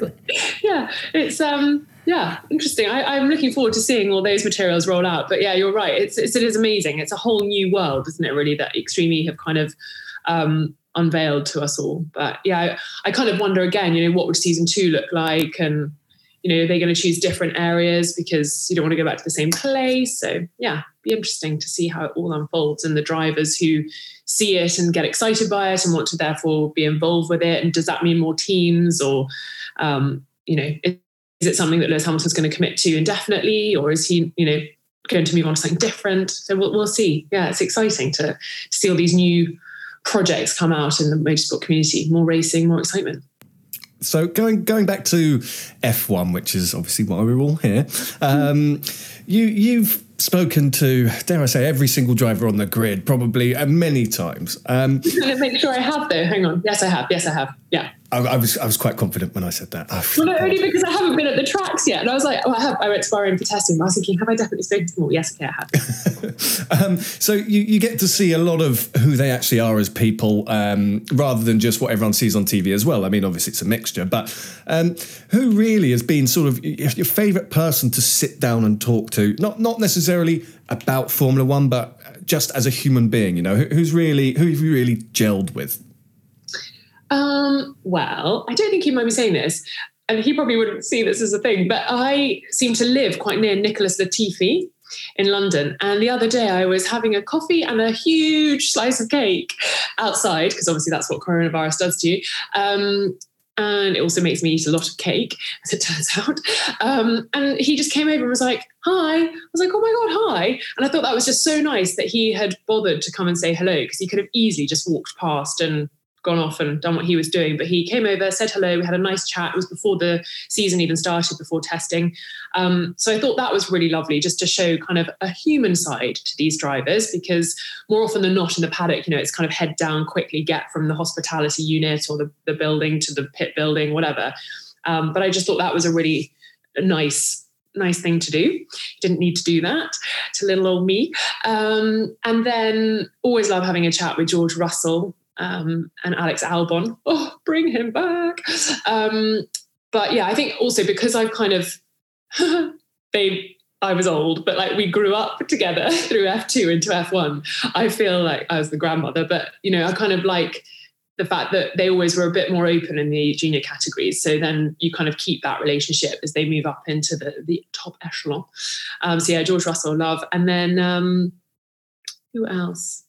yeah, it's um yeah interesting. I, I'm looking forward to seeing all those materials roll out. But yeah, you're right. It's, it's it is amazing. It's a whole new world, isn't it? Really, that Extreme E have kind of um, unveiled to us all. But yeah, I, I kind of wonder again. You know, what would season two look like? And you know, are they going to choose different areas because you don't want to go back to the same place? So yeah, be interesting to see how it all unfolds and the drivers who see it and get excited by it and want to therefore be involved with it. And does that mean more teams or um, you know, is, is it something that Lewis Hamilton's going to commit to indefinitely, or is he, you know, going to move on to something different? So we'll, we'll see. Yeah, it's exciting to, to see all these new projects come out in the motorsport community. More racing, more excitement. So going going back to F1, which is obviously why we're all here. Um, you you've spoken to dare I say every single driver on the grid probably uh, many times. Um, Make sure I have though. Hang on. Yes, I have. Yes, I have. Yeah. I, I was I was quite confident when I said that. Oh, Well, no, only because I haven't been at the tracks yet, and I was like, oh, I have. I went to Bahrain for testing. I was thinking, have I definitely spoken to them all? Yes, okay, I have. Um, so you, you get to see a lot of who they actually are as people, um, rather than just what everyone sees on TV as well. I mean, obviously it's a mixture, but um, who really has been sort of your your favourite person to sit down and talk to? Not not necessarily about Formula One, but just as a human being. You know, who, who's really who have you really gelled with? Um, well, I don't think he might be saying this, and he probably wouldn't see this as a thing, but I seem to live quite near Nicholas Latifi in London. And the other day I was having a coffee and a huge slice of cake outside, because obviously that's what coronavirus does to you. Um, and it also makes me eat a lot of cake, as it turns out. Um, and he just came over and was like, Hi. I was like, Oh my God, hi. And I thought that was just so nice that he had bothered to come and say hello, because he could have easily just walked past and gone off and done what he was doing. But he came over, said hello, we had a nice chat. It was before the season even started, before testing. Um, so I thought that was really lovely just to show kind of a human side to these drivers because more often than not in the paddock, you know, it's kind of head down, quickly get from the hospitality unit or the, the building to the pit building, whatever. Um, but I just thought that was a really nice nice thing to do. Didn't need to do that to little old me. Um, and then always love having a chat with George Russell. Um, and Alex Albon. Oh, bring him back. Um, but yeah, I think also because I've kind of they I was old, but like we grew up together through F2 into F1. I feel like I was the grandmother, but you know, I kind of like the fact that they always were a bit more open in the junior categories. So then you kind of keep that relationship as they move up into the, the top echelon. Um, so yeah, George Russell, love. And then um, who else?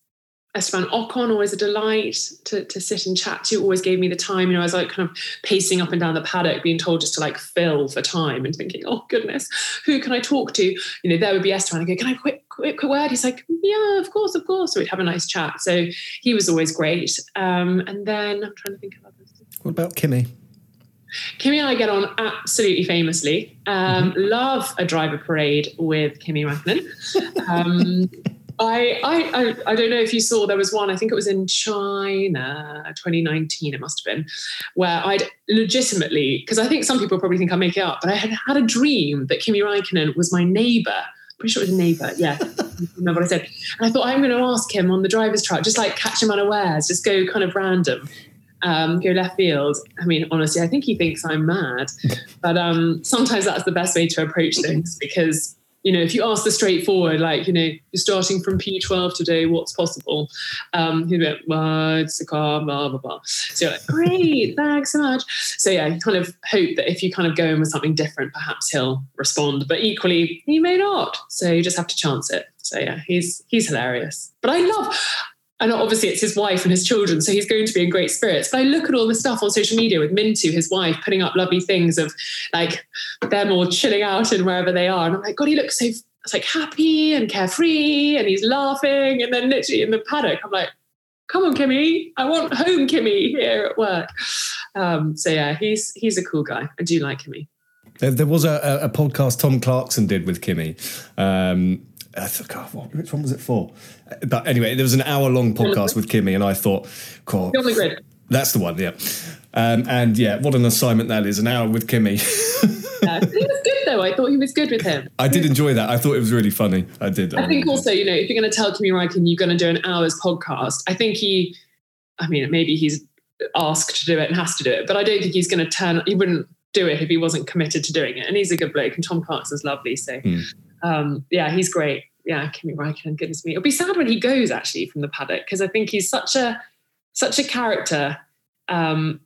Esteban Ocon, always a delight to, to sit and chat to, always gave me the time. You know, I was like kind of pacing up and down the paddock, being told just to like fill for time and thinking, oh goodness, who can I talk to? You know, there would be Esteban. I go, can I quick, quick, quick word? He's like, yeah, of course, of course. So we'd have a nice chat. So he was always great. Um, and then I'm trying to think of others. What about Kimi? Kimi and I get on absolutely famously. Um, mm-hmm. Love a driver parade with Kimi Räikkönen. Um, I, I, I don't know if you saw there was one I think it was in China 2019 it must have been where I'd legitimately because I think some people probably think I make it up but I had had a dream that Kimi Räikkönen was my neighbor. Pretty sure it was a neighbor yeah. Remember what I said. And I thought I'm going to ask him on the driver's truck just like catch him unawares just go kind of random um, go left field. I mean, honestly, I think he thinks I'm mad, but um, sometimes that's the best way to approach things because you know, if you ask the straightforward, like, you know, you're starting from P12 today, what's possible? Um, he'd be like, well, it's a car, blah, blah, blah. So you're like, great, thanks so much. So yeah, you kind of hope that if you kind of go in with something different, perhaps he'll respond, but equally he may not. So you just have to chance it. So yeah, he's he's hilarious. But I love and obviously it's his wife and his children, so he's going to be in great spirits. But I look at all the stuff on social media with Minttu, his wife, putting up lovely things of like them all chilling out in wherever they are, and I'm like, God, he looks so it's like happy and carefree, and he's laughing, and then literally in the paddock, I'm like, come on, Kimi, I want home, Kimi here at work. Um, so yeah, he's he's a cool guy. I do like Kimi. There, there was a, a, podcast Tom Clarkson did with Kimi, Um, I thought, God, what, which one was it for? But anyway, there was an hour long podcast with Kimi, and I thought, God, that's the one, yeah. Um, and yeah, what an assignment that is an hour with Kimi. yeah, he was good though. I thought he was good with him. I did enjoy that. I thought it was really funny. I did. I think also, you know, if you're going to tell Kimi Räikkönen you're going to do an hour's podcast, I think he, I mean, maybe he's asked to do it and has to do it, but I don't think he's going to turn. He wouldn't do it if he wasn't committed to doing it. And he's a good bloke, and Tom Clarkson's lovely. So. Mm um, yeah, he's great. Yeah, Kimi Räikkönen, goodness me. It'll be sad when he goes actually from the paddock because I think he's such a such a character um,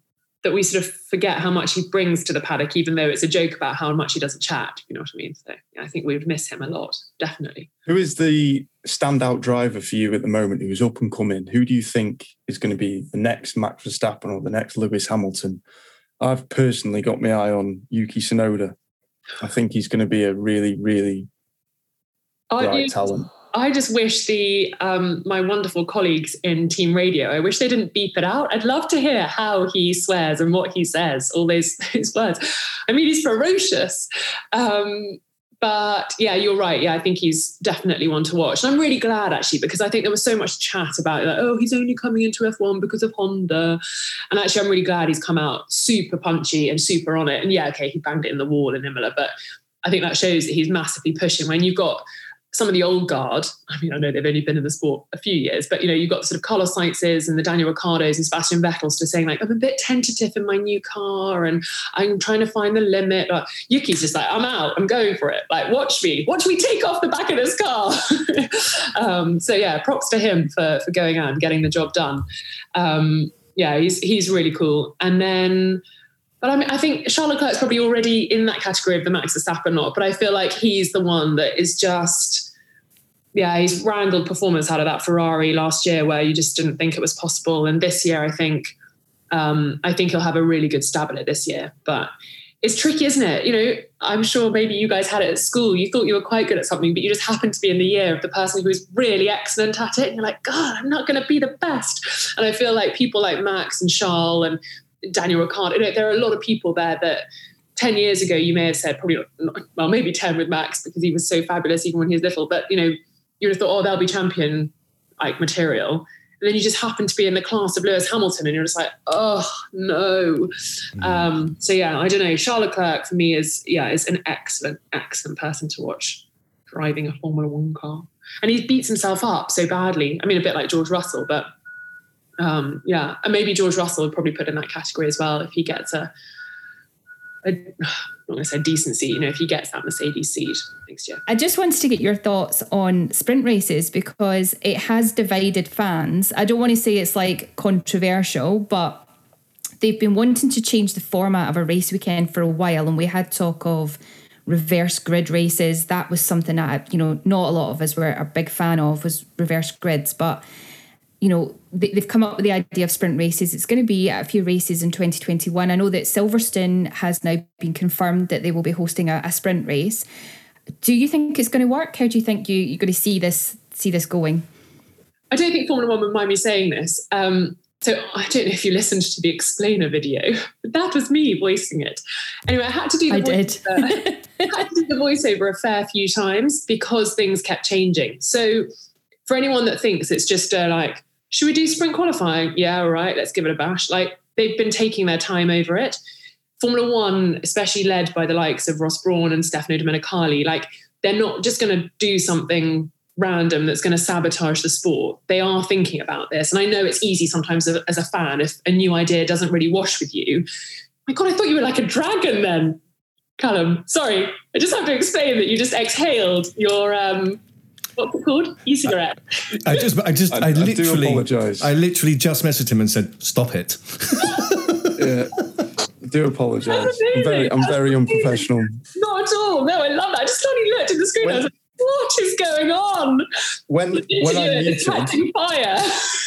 that we sort of forget how much he brings to the paddock, even though it's a joke about how much he doesn't chat. You know what I mean? So yeah, I think we would miss him a lot, definitely. Who is the standout driver for you at the moment who is up and coming? Who do you think is going to be the next Max Verstappen or the next Lewis Hamilton? I've personally got my eye on Yuki Tsunoda. I think he's going to be a really, really bright talent. I just wish the um, my wonderful colleagues in Team Radio. I wish they didn't beep it out. I'd love to hear how he swears and what he says. All those, those words. I mean, he's ferocious. Um, but yeah, you're right. Yeah, I think he's definitely one to watch. And I'm really glad actually because I think there was so much chat about like, oh, he's only coming into F1 because of Honda. And actually, I'm really glad he's come out super punchy and super on it. And yeah, okay, he banged it in the wall in Imola, but I think that shows that he's massively pushing. When you've got some of the old guard, I mean, I know they've only been in the sport a few years, but you know, you've got sort of Carlos Sainz's and the Daniel Ricciardos and Sebastian Vettel's to saying like, I'm a bit tentative in my new car and I'm trying to find the limit. But Yuki's just like, I'm out, I'm going for it. Like, watch me, watch me take off the back of this car. um, so yeah, props to him for for going out and getting the job done. Um, yeah, he's he's really cool. And then but I mean, I think Charlotte Leclerc's probably already in that category of the Max Verstappen not. But I feel like he's the one that is just, yeah, he's wrangled performance out of that Ferrari last year where you just didn't think it was possible. And this year, I think, um, I think he'll have a really good stab at it this year. But it's tricky, isn't it? You know, I'm sure maybe you guys had it at school. You thought you were quite good at something, but you just happened to be in the year of the person who was really excellent at it. And you're like, God, I'm not going to be the best. And I feel like people like Max and Charles and Daniel Ricciardo. You know, there are a lot of people there that 10 years ago you may have said probably not, well maybe 10 with Max because he was so fabulous even when he was little but you know you would have thought oh they'll be champion like material. And then you just happen to be in the class of Lewis Hamilton and you're just like oh no. Mm. um, so yeah I don't know. Charlotte Leclerc for me is yeah is an excellent excellent person to watch driving a Formula One car. And he beats himself up so badly. I mean a bit like George Russell but um, yeah, and maybe George Russell would probably put in that category as well if he gets a, a Going to say decent you know, if he gets that Mercedes seat next year. I just wanted to get your thoughts on sprint races because it has divided fans. I don't want to say it's like controversial, but they've been wanting to change the format of a race weekend for a while, and we had talk of reverse grid races. That was something that you know not a lot of us were a big fan of was reverse grids, but you know they, have come up with the idea of sprint races. It's going to be a few races in 2021. I know that Silverstone has now been confirmed that they will be hosting a, a sprint race. Do you think it's going to work? How do you think you, you're going to see this see this going? I don't think Formula One would mind me saying this. Um, so I don't know if you listened to the explainer video, but that was me voicing it. Anyway, I had to do the I did. I had to do the voiceover a fair few times because things kept changing. So for anyone that thinks it's just uh, like, should we do sprint qualifying? Yeah, all right, let's give it a bash. Like they've been taking their time over it. Formula One, especially led by the likes of Ross Brawn and Stefano Domenicali, like they're not just going to do something random that's going to sabotage the sport. They are thinking about this. And I know it's easy sometimes as a fan if a new idea doesn't really wash with you. My God, I thought you were like a dragon then, Callum. Sorry, I just have to explain that you just exhaled your um, what's it called? E-cigarette. I just, I just, I, I literally, do. I literally just messaged him and said, "Stop it." yeah. I do apologise. I'm very, I'm very unprofessional. Not at all. No, I love that. I just suddenly looked at the screen. When, I was like, what is going on? When when I'm muted, fire.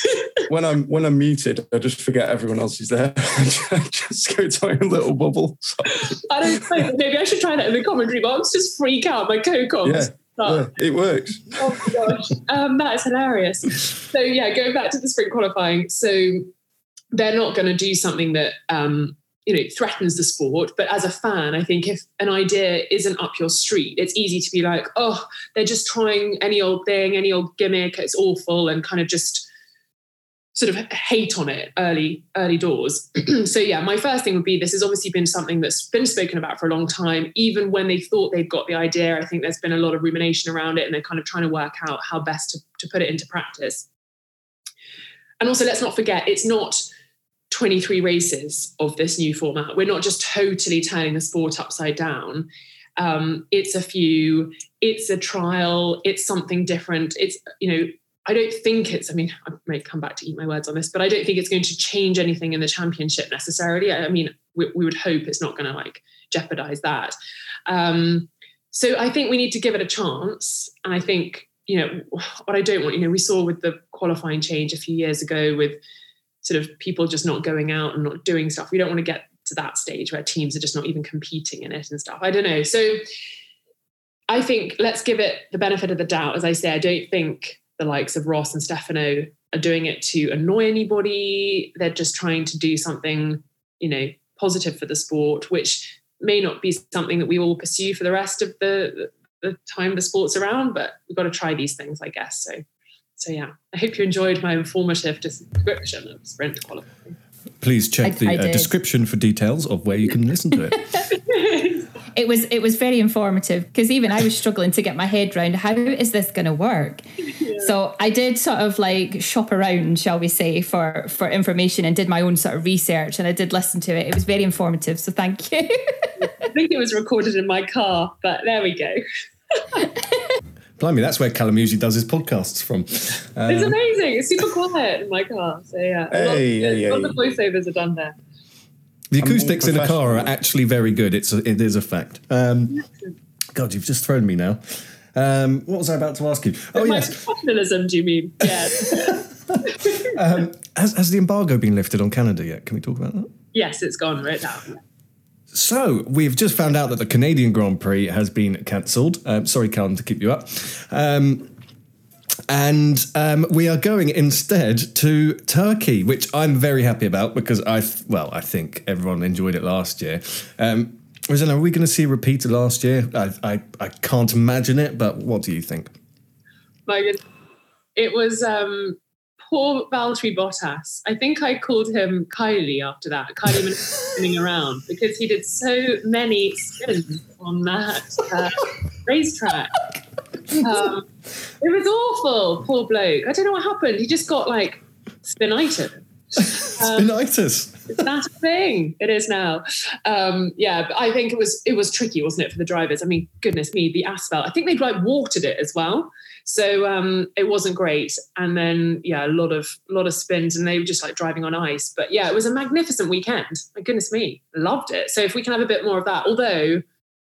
when I'm when I'm muted, I just forget everyone else is there. I just go to my own little bubble. Sorry. I don't know. Maybe I should try that in the commentary box. Just freak out my co-coms. Yeah, yeah, it works. Oh my gosh, um, that is hilarious. So yeah, going back to the sprint qualifying. So they're not going to do something that um, you know threatens the sport but as a fan i think if an idea isn't up your street it's easy to be like oh they're just trying any old thing any old gimmick it's awful and kind of just sort of hate on it early early doors so yeah my first thing would be this has obviously been something that's been spoken about for a long time even when they thought they've got the idea i think there's been a lot of rumination around it and they're kind of trying to work out how best to, to put it into practice and also let's not forget it's not 23 races of this new format. We're not just totally turning the sport upside down. Um, it's a few, it's a trial, it's something different. It's, you know, I don't think it's, I mean, I may come back to eat my words on this, but I don't think it's going to change anything in the championship necessarily. I mean, we, we would hope it's not going to like jeopardize that. Um, so I think we need to give it a chance. And I think, you know, what I don't want, you know, we saw with the qualifying change a few years ago with sort of people just not going out and not doing stuff. We don't want to get to that stage where teams are just not even competing in it and stuff. I don't know. So I think let's give it the benefit of the doubt. As I say, I don't think the likes of Ross and Stefano are doing it to annoy anybody. They're just trying to do something, you know, positive for the sport, which may not be something that we will pursue for the rest of the the time the sport's around, but we've got to try these things, I guess. So so yeah, I hope you enjoyed my informative description of sprint qualifying. Please check I, the I uh, description for details of where you can listen to it. it was it was very informative because even I was struggling to get my head around how is this going to work. Yeah. So I did sort of like shop around, shall we say, for for information and did my own sort of research and I did listen to it. It was very informative, so thank you. I think it was recorded in my car, but there we go. Blimey, that's where Callum usually does his podcasts from. Um, it's amazing. It's super quiet in my car. So yeah, hey, lots, hey, lots hey. of voiceovers are done there. The acoustics in a car are actually very good. It's a, it is a fact. Um, God, you've just thrown me now. Um, what was I about to ask you? Oh yes, professionalism. Do you mean? Yes. um, has, has the embargo been lifted on Canada yet? Can we talk about that? Yes, it's gone right now. So we've just found out that the Canadian Grand Prix has been cancelled. Um, sorry, Callum, to keep you up. Um, and um, we are going instead to Turkey, which I'm very happy about because I, well, I think everyone enjoyed it last year. Um, Rosanna, are we going to see a repeat of last year? I, I, I can't imagine it, but what do you think? Goodness. It was um, poor Valtteri Bottas. I think I called him Kylie after that. Kylie spinning around because he did so many spins on that uh, racetrack. Um, it was awful, poor bloke. I don't know what happened. He just got like spinitis. Spinitis. Is that a thing? It is now. Um, yeah, but I think it was it was tricky, wasn't it, for the drivers? I mean, goodness me, the asphalt. I think they'd like watered it as well, so um, it wasn't great. And then yeah, a lot of a lot of spins, and they were just like driving on ice. But yeah, it was a magnificent weekend. My goodness me, loved it. So if we can have a bit more of that, although.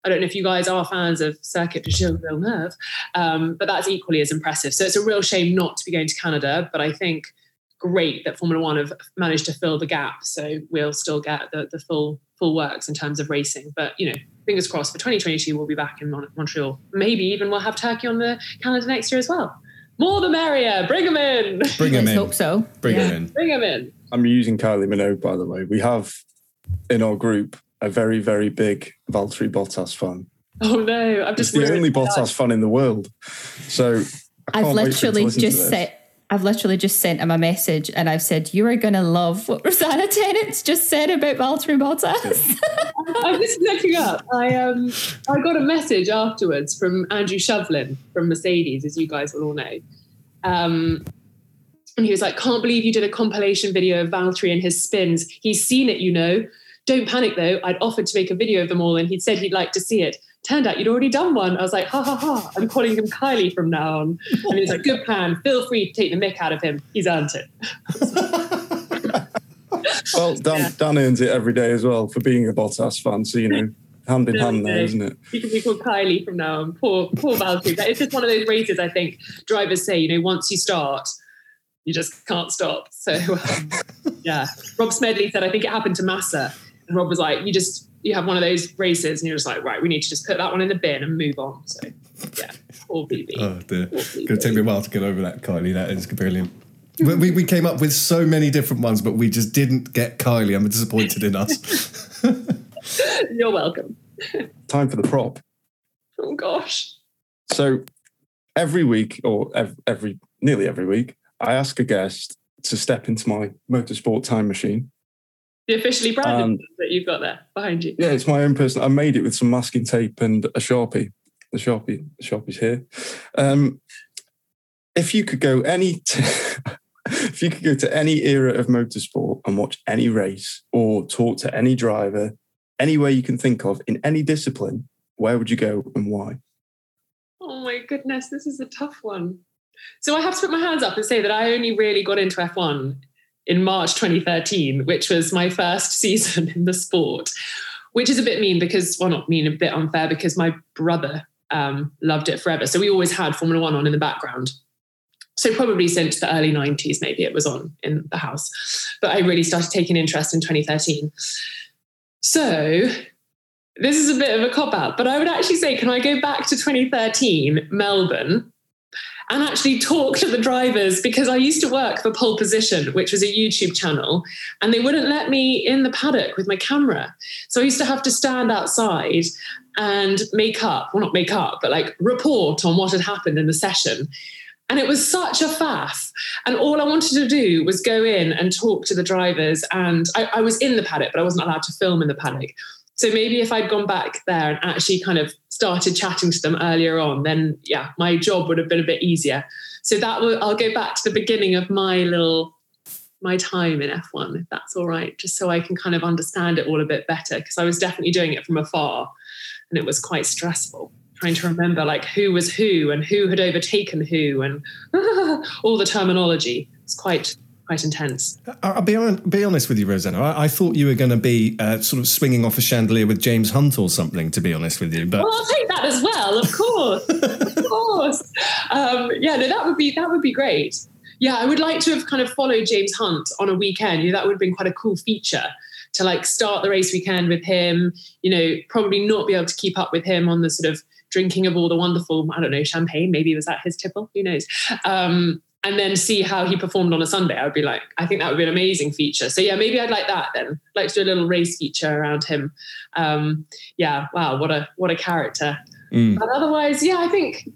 I don't know if you guys are fans of Circuit de Gilles Villeneuve, um, but that's equally as impressive. So it's a real shame not to be going to Canada, but I think great that Formula One have managed to fill the gap. So we'll still get the, the full full works in terms of racing. But you know, fingers crossed for 2022, we'll be back in Mon- Montreal. Maybe even we'll have Turkey on the calendar next year as well. More the merrier. Bring them in. Bring him Let's in. hope so. Bring Yeah. him in. Bring them in. I'm using Kylie Minogue, by the way. We have in our group a very, very big Valtteri Bottas fan. Oh no, I've It's just the only. Bottas fan in the world. So I I've can't wait for him to literally just this. said. I've literally just sent him a message and I've said, You are going to love what Rosanna Tennant's just said about Valtteri Bottas. I'm just looking up. I um I got a message afterwards from Andrew Shovlin from Mercedes, as you guys will all know. Um, and he was like, "Can't believe you did a compilation video of Valtteri and his spins. He's seen it, you know. Don't panic though. I'd offered to make a video of them all, and he'd said he'd like to see it. Turned out you'd already done one. I was like, ha ha ha. I'm calling him Kylie from now on. And he was like, good plan. Feel free to take the mick out of him. He's earned it. Well, Dan, Dan earns it every day as well for being a Bottas fan. So, you know, hand in hand there, isn't it? He can be called Kylie from now on. Poor, poor Valtteri. It's just one of those races. I think drivers say, you know, once you start, you just can't stop. So, um, yeah. Rob Smedley said, I think it happened to Massa, and Rob was like, you just you have one of those races, and you're just like, right, we need to just put that one in the bin and move on. So, yeah, poor BB. Oh dear. Going to take me a while to get over that, Kylie. That is brilliant. We, we, we came up with so many different ones, but we just didn't get Kylie. I'm disappointed in us. You're welcome. Time for the prop. Oh gosh. So every week, or ev- every nearly every week, I ask a guest to step into my motorsport time machine. The officially branded Um, that you've got there behind you. Yeah, it's my own person. I made it with some masking tape and a sharpie. The sharpie, the sharpie's here. Um, if you could go any, t- if you could go to any era of motorsport and watch any race or talk to any driver, anywhere you can think of in any discipline, where would you go and why? Oh my goodness, this is a tough one. So I have to put my hands up and say that I only really got into F1 in March 2013, which was my first season in the sport, which is a bit mean because, well, not mean, a bit unfair because my brother um, loved it forever. So we always had Formula One on in the background. So probably since the early 90s, maybe it was on in the house. But I really started taking interest in 2013. So this is a bit of a cop out, but I would actually say, can I go back to 2013, Melbourne, and actually talk to the drivers? Because I used to work for Pole Position, which was a YouTube channel, and they wouldn't let me in the paddock with my camera. So I used to have to stand outside and make up, well, not make up, but like report on what had happened in the session. And it was such a faff. And all I wanted to do was go in and talk to the drivers. And I, I was in the paddock, but I wasn't allowed to film in the paddock. So maybe if I'd gone back there and actually kind of started chatting to them earlier on, then yeah, my job would have been a bit easier. So that will I'll go back to the beginning of my little my time in F1, if that's all right, just so I can kind of understand it all a bit better. Because I was definitely doing it from afar and it was quite stressful trying to remember like who was who and who had overtaken who and all the terminology. It's quite quite intense. I'll be, be honest with you, Rosanna. I, I thought you were going to be uh, sort of swinging off a chandelier with James Hunt or something, to be honest with you. But Well, I'll take that as well, of course, of course. Um, yeah, no, that would be that would be great. Yeah, I would like to have kind of followed James Hunt on a weekend. You know, that would have been quite a cool feature to like start the race weekend with him. You know, probably not be able to keep up with him on the sort of drinking of all the wonderful, I don't know, champagne. Maybe was that his tipple? Who knows? Um, and then see how he performed on a Sunday. I would be like, I think that would be an amazing feature. So yeah, maybe I'd like that then. like to do a little race feature around him. Um, yeah, wow, what a what a character. Mm. But otherwise, yeah, I think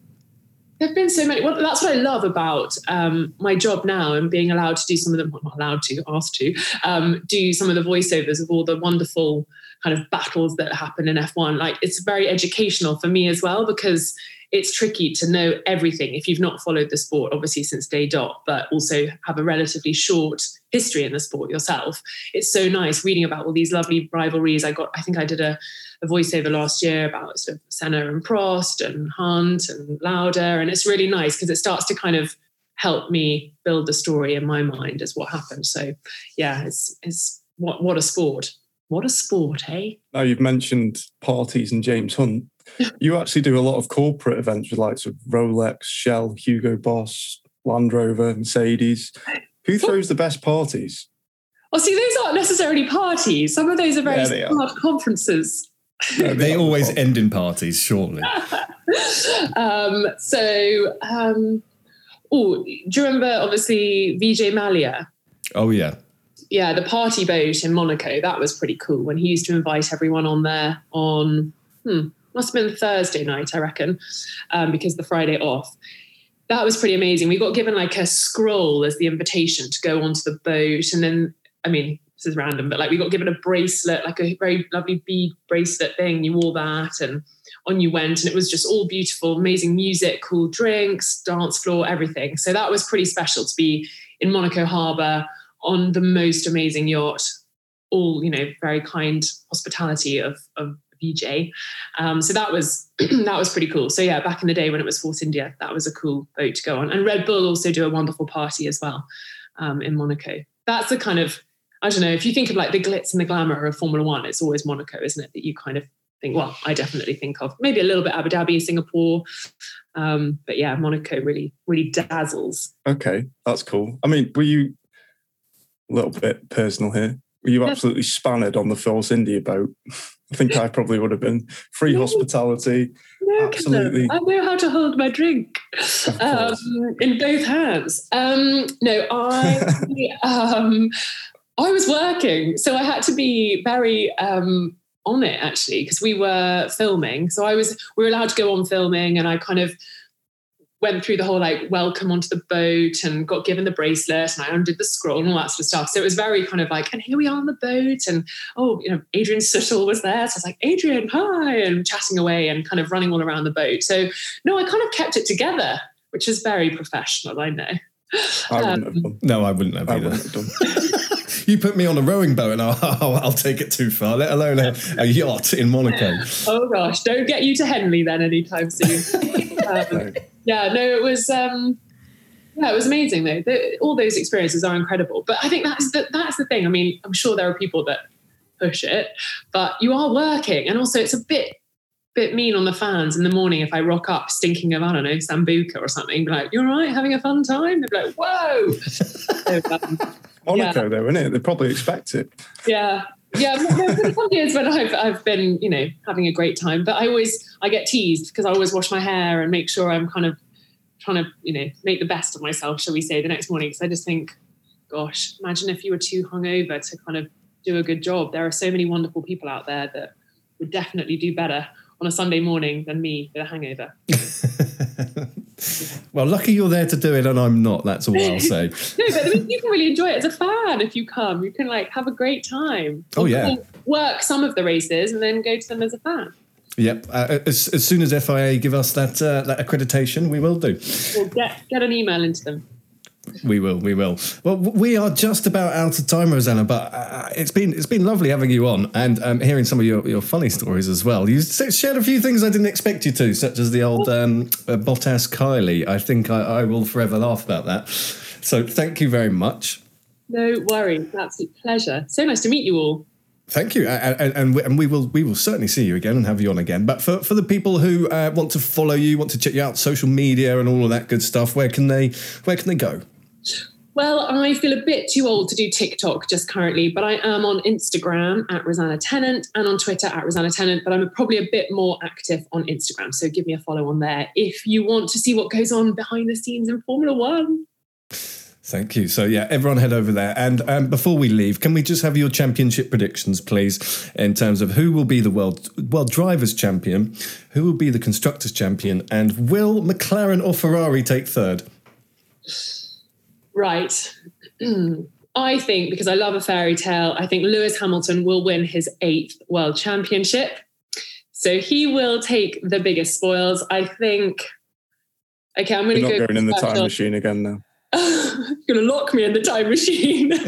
there've been so many. Well, that's what I love about um, my job now and being allowed to do some of them. Well, not allowed to, asked to um, do some of the voiceovers of all the wonderful kind of battles that happen in F1. Like it's very educational for me as well because it's tricky to know everything if you've not followed the sport, obviously, since day dot, but also have a relatively short history in the sport yourself. It's so nice reading about all these lovely rivalries. I got, I think I did a, a voiceover last year about sort of Senna and Prost and Hunt and Lauda. And it's really nice because it starts to kind of help me build the story in my mind as what happened. So yeah, it's, it's what, what a sport. What a sport, hey? Now you've mentioned parties and James Hunt. You actually do a lot of corporate events with likes of Rolex, Shell, Hugo Boss, Land Rover, Mercedes. Who throws the best parties? Oh, see, those aren't necessarily parties. Some of those are very Yeah, they smart conferences. they always end in parties, surely. um, so, um, oh, do you remember obviously Vijay Mallya? Oh yeah. Yeah, the party boat in Monaco. That was pretty cool when he used to invite everyone on there on, hmm, must have been Thursday night, I reckon, um, because the Friday off. That was pretty amazing. We got given like a scroll as the invitation to go onto the boat. And then, I mean, this is random, but like we got given a bracelet, like a very lovely bead bracelet thing. You wore that and on you went. And it was just all beautiful, amazing music, cool drinks, dance floor, everything. So that was pretty special to be in Monaco Harbour on the most amazing yacht, all, you know, very kind hospitality of, of VJ. Um, so that was that was pretty cool. So yeah, back in the day when it was Force India, that was a cool boat to go on. And Red Bull also do a wonderful party as well um, in Monaco. That's the kind of I don't know if you think of like the glitz and the glamour of Formula One, it's always Monaco, isn't it? That you kind of think. Well, I definitely think of maybe a little bit Abu Dhabi, Singapore, um, but yeah, Monaco really really dazzles. Okay, that's cool. I mean, were you a little bit personal here? Were you Yeah. absolutely spannered on the Force India boat? I think I probably would have been. Free hospitality. No, Absolutely. I know how to hold my drink um, in both hands. Um, no, I um, I was working, so I had to be very um, on it actually because we were filming. So I was we were allowed to go on filming, and I kind of went through the whole like welcome onto the boat and got given the bracelet and I undid the scroll and all that sort of stuff. So it was very kind of like, and here we are on the boat. And oh, you know, Adrian Sutil was there. So I was like, Adrian, hi, and chatting away and kind of running all around the boat. So no, I kind of kept it together, which is very professional, I know. I Um, wouldn't have done. No, I wouldn't have I either. wouldn't have done. You put me on a rowing boat and I'll, I'll, I'll take it too far, let alone a, a yacht in Monaco. Oh gosh, don't get you to Henley then anytime soon. um, yeah, no, it was. Um, yeah, it was amazing though. The, all those experiences are incredible. But I think that's the, that's the thing. I mean, I'm sure there are people that push it, but you are working, and also it's a bit bit mean on the fans in the morning if I rock up stinking of I don't know sambuca or something. Be like, "You're all right, having a fun time." They'd be like, "Whoa!" so, um, Monaco, though, isn't it? They probably expect it. yeah yeah some years when I've, I've been you know having a great time. But i always i get teased because i always wash my hair and make sure i'm kind of trying to you know make the best of myself shall we say the next morning. Because i just think gosh imagine if you were too hungover to kind of do a good job. There are so many wonderful people out there that would definitely do better on a sunday morning than me with a hangover Well, lucky you're there to do it and I'm not, that's all I'll say. no, but I mean, you can really enjoy it as a fan if you come. You can like have a great time. Oh, yeah. Work some of the races and then go to them as a fan. Yep. Uh, as, as soon as FIA give us that uh, that accreditation, we will do. Or get get an email into them. We will. We will. Well, we are just about out of time, Rosanna. But uh, it's been it's been lovely having you on and um, hearing some of your, your funny stories as well. You shared a few things I didn't expect you to, such as the old um, uh, Bottas Kylie. I think I, I will forever laugh about that. So thank you very much. No worries. Absolute pleasure. So nice to meet you all. Thank you, and, and, and we- and we will we will certainly see you again and have you on again. But for, for the people who uh, want to follow you, want to check you out, social media and all of that good stuff, where can they where can they go? Well, I feel a bit too old to do TikTok just currently, but I am on Instagram at Rosanna Tennant and on Twitter at Rosanna Tennant, but I'm probably a bit more active on Instagram. So give me a follow on there if you want to see what goes on behind the scenes in Formula One. Thank you. So yeah, everyone head over there. And um, before we leave, can we just have your championship predictions, please, in terms of who will be the world world drivers champion, who will be the constructors champion, and will McLaren or Ferrari take third? Right. I think because I love a fairy tale, I think Lewis Hamilton will win his eighth world championship. So he will take the biggest spoils. I think. Okay, I'm going to go. not going in the time machine again now. going to lock me in the time machine.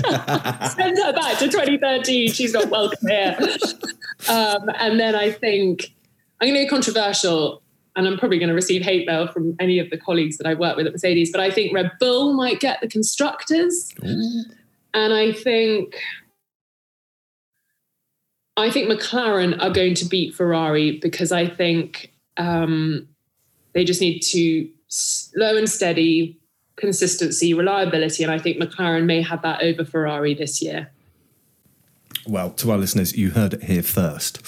Send her back to 2013. She's not welcome here. Um, and then I think I'm going to go controversial, and I'm probably going to receive hate mail from any of the colleagues that I work with at Mercedes. But I think Red Bull might get the constructors, and I think I think McLaren are going to beat Ferrari because I think um, they just need to slow and steady consistency, reliability, and I think McLaren may have that over Ferrari this year. Well, to our listeners, you heard it here first.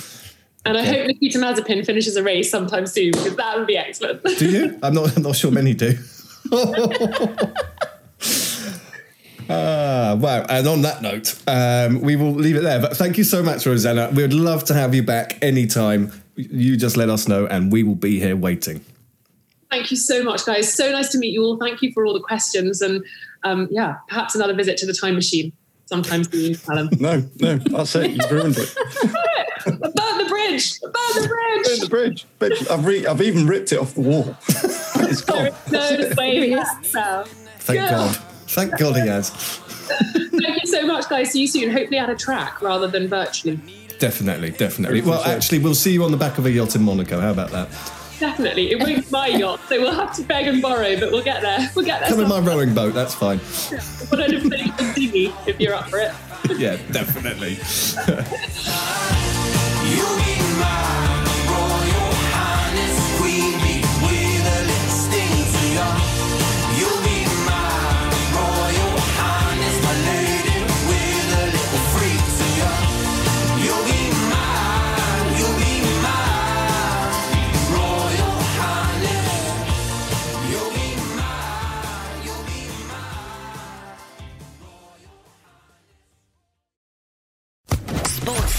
And I Okay. hope Nikita Mazepin finishes a race sometime soon because that would be excellent. Do you? I'm not. I'm not sure many do. Ah, wow. And on that note, um, we will leave it there. But thank you so much, Rosanna. We would love to have you back anytime. You just let us know, and we will be here waiting. Thank you so much, guys. So nice to meet you all. Thank you for all the questions. And um, yeah, perhaps another visit to the time machine sometime soon, Alan. No, no, that's it. You've ruined it. Burn the bridge! Burn the bridge! Burn the bridge. But I've, re- I've even ripped it off the wall. it's gone. No way back. Thank Yeah. God. Thank God he has. Thank you so much, guys. See you soon. Hopefully at a track rather than virtually. Definitely, definitely. Well, actually, we'll see you on the back of a yacht in Monaco. How about that? Definitely. It won't be my yacht, so we'll have to beg and borrow, but we'll get there. We'll get there. Come in my rowing boat. That's fine. Put on a pretty good dinghy if you're up for it. Yeah, definitely.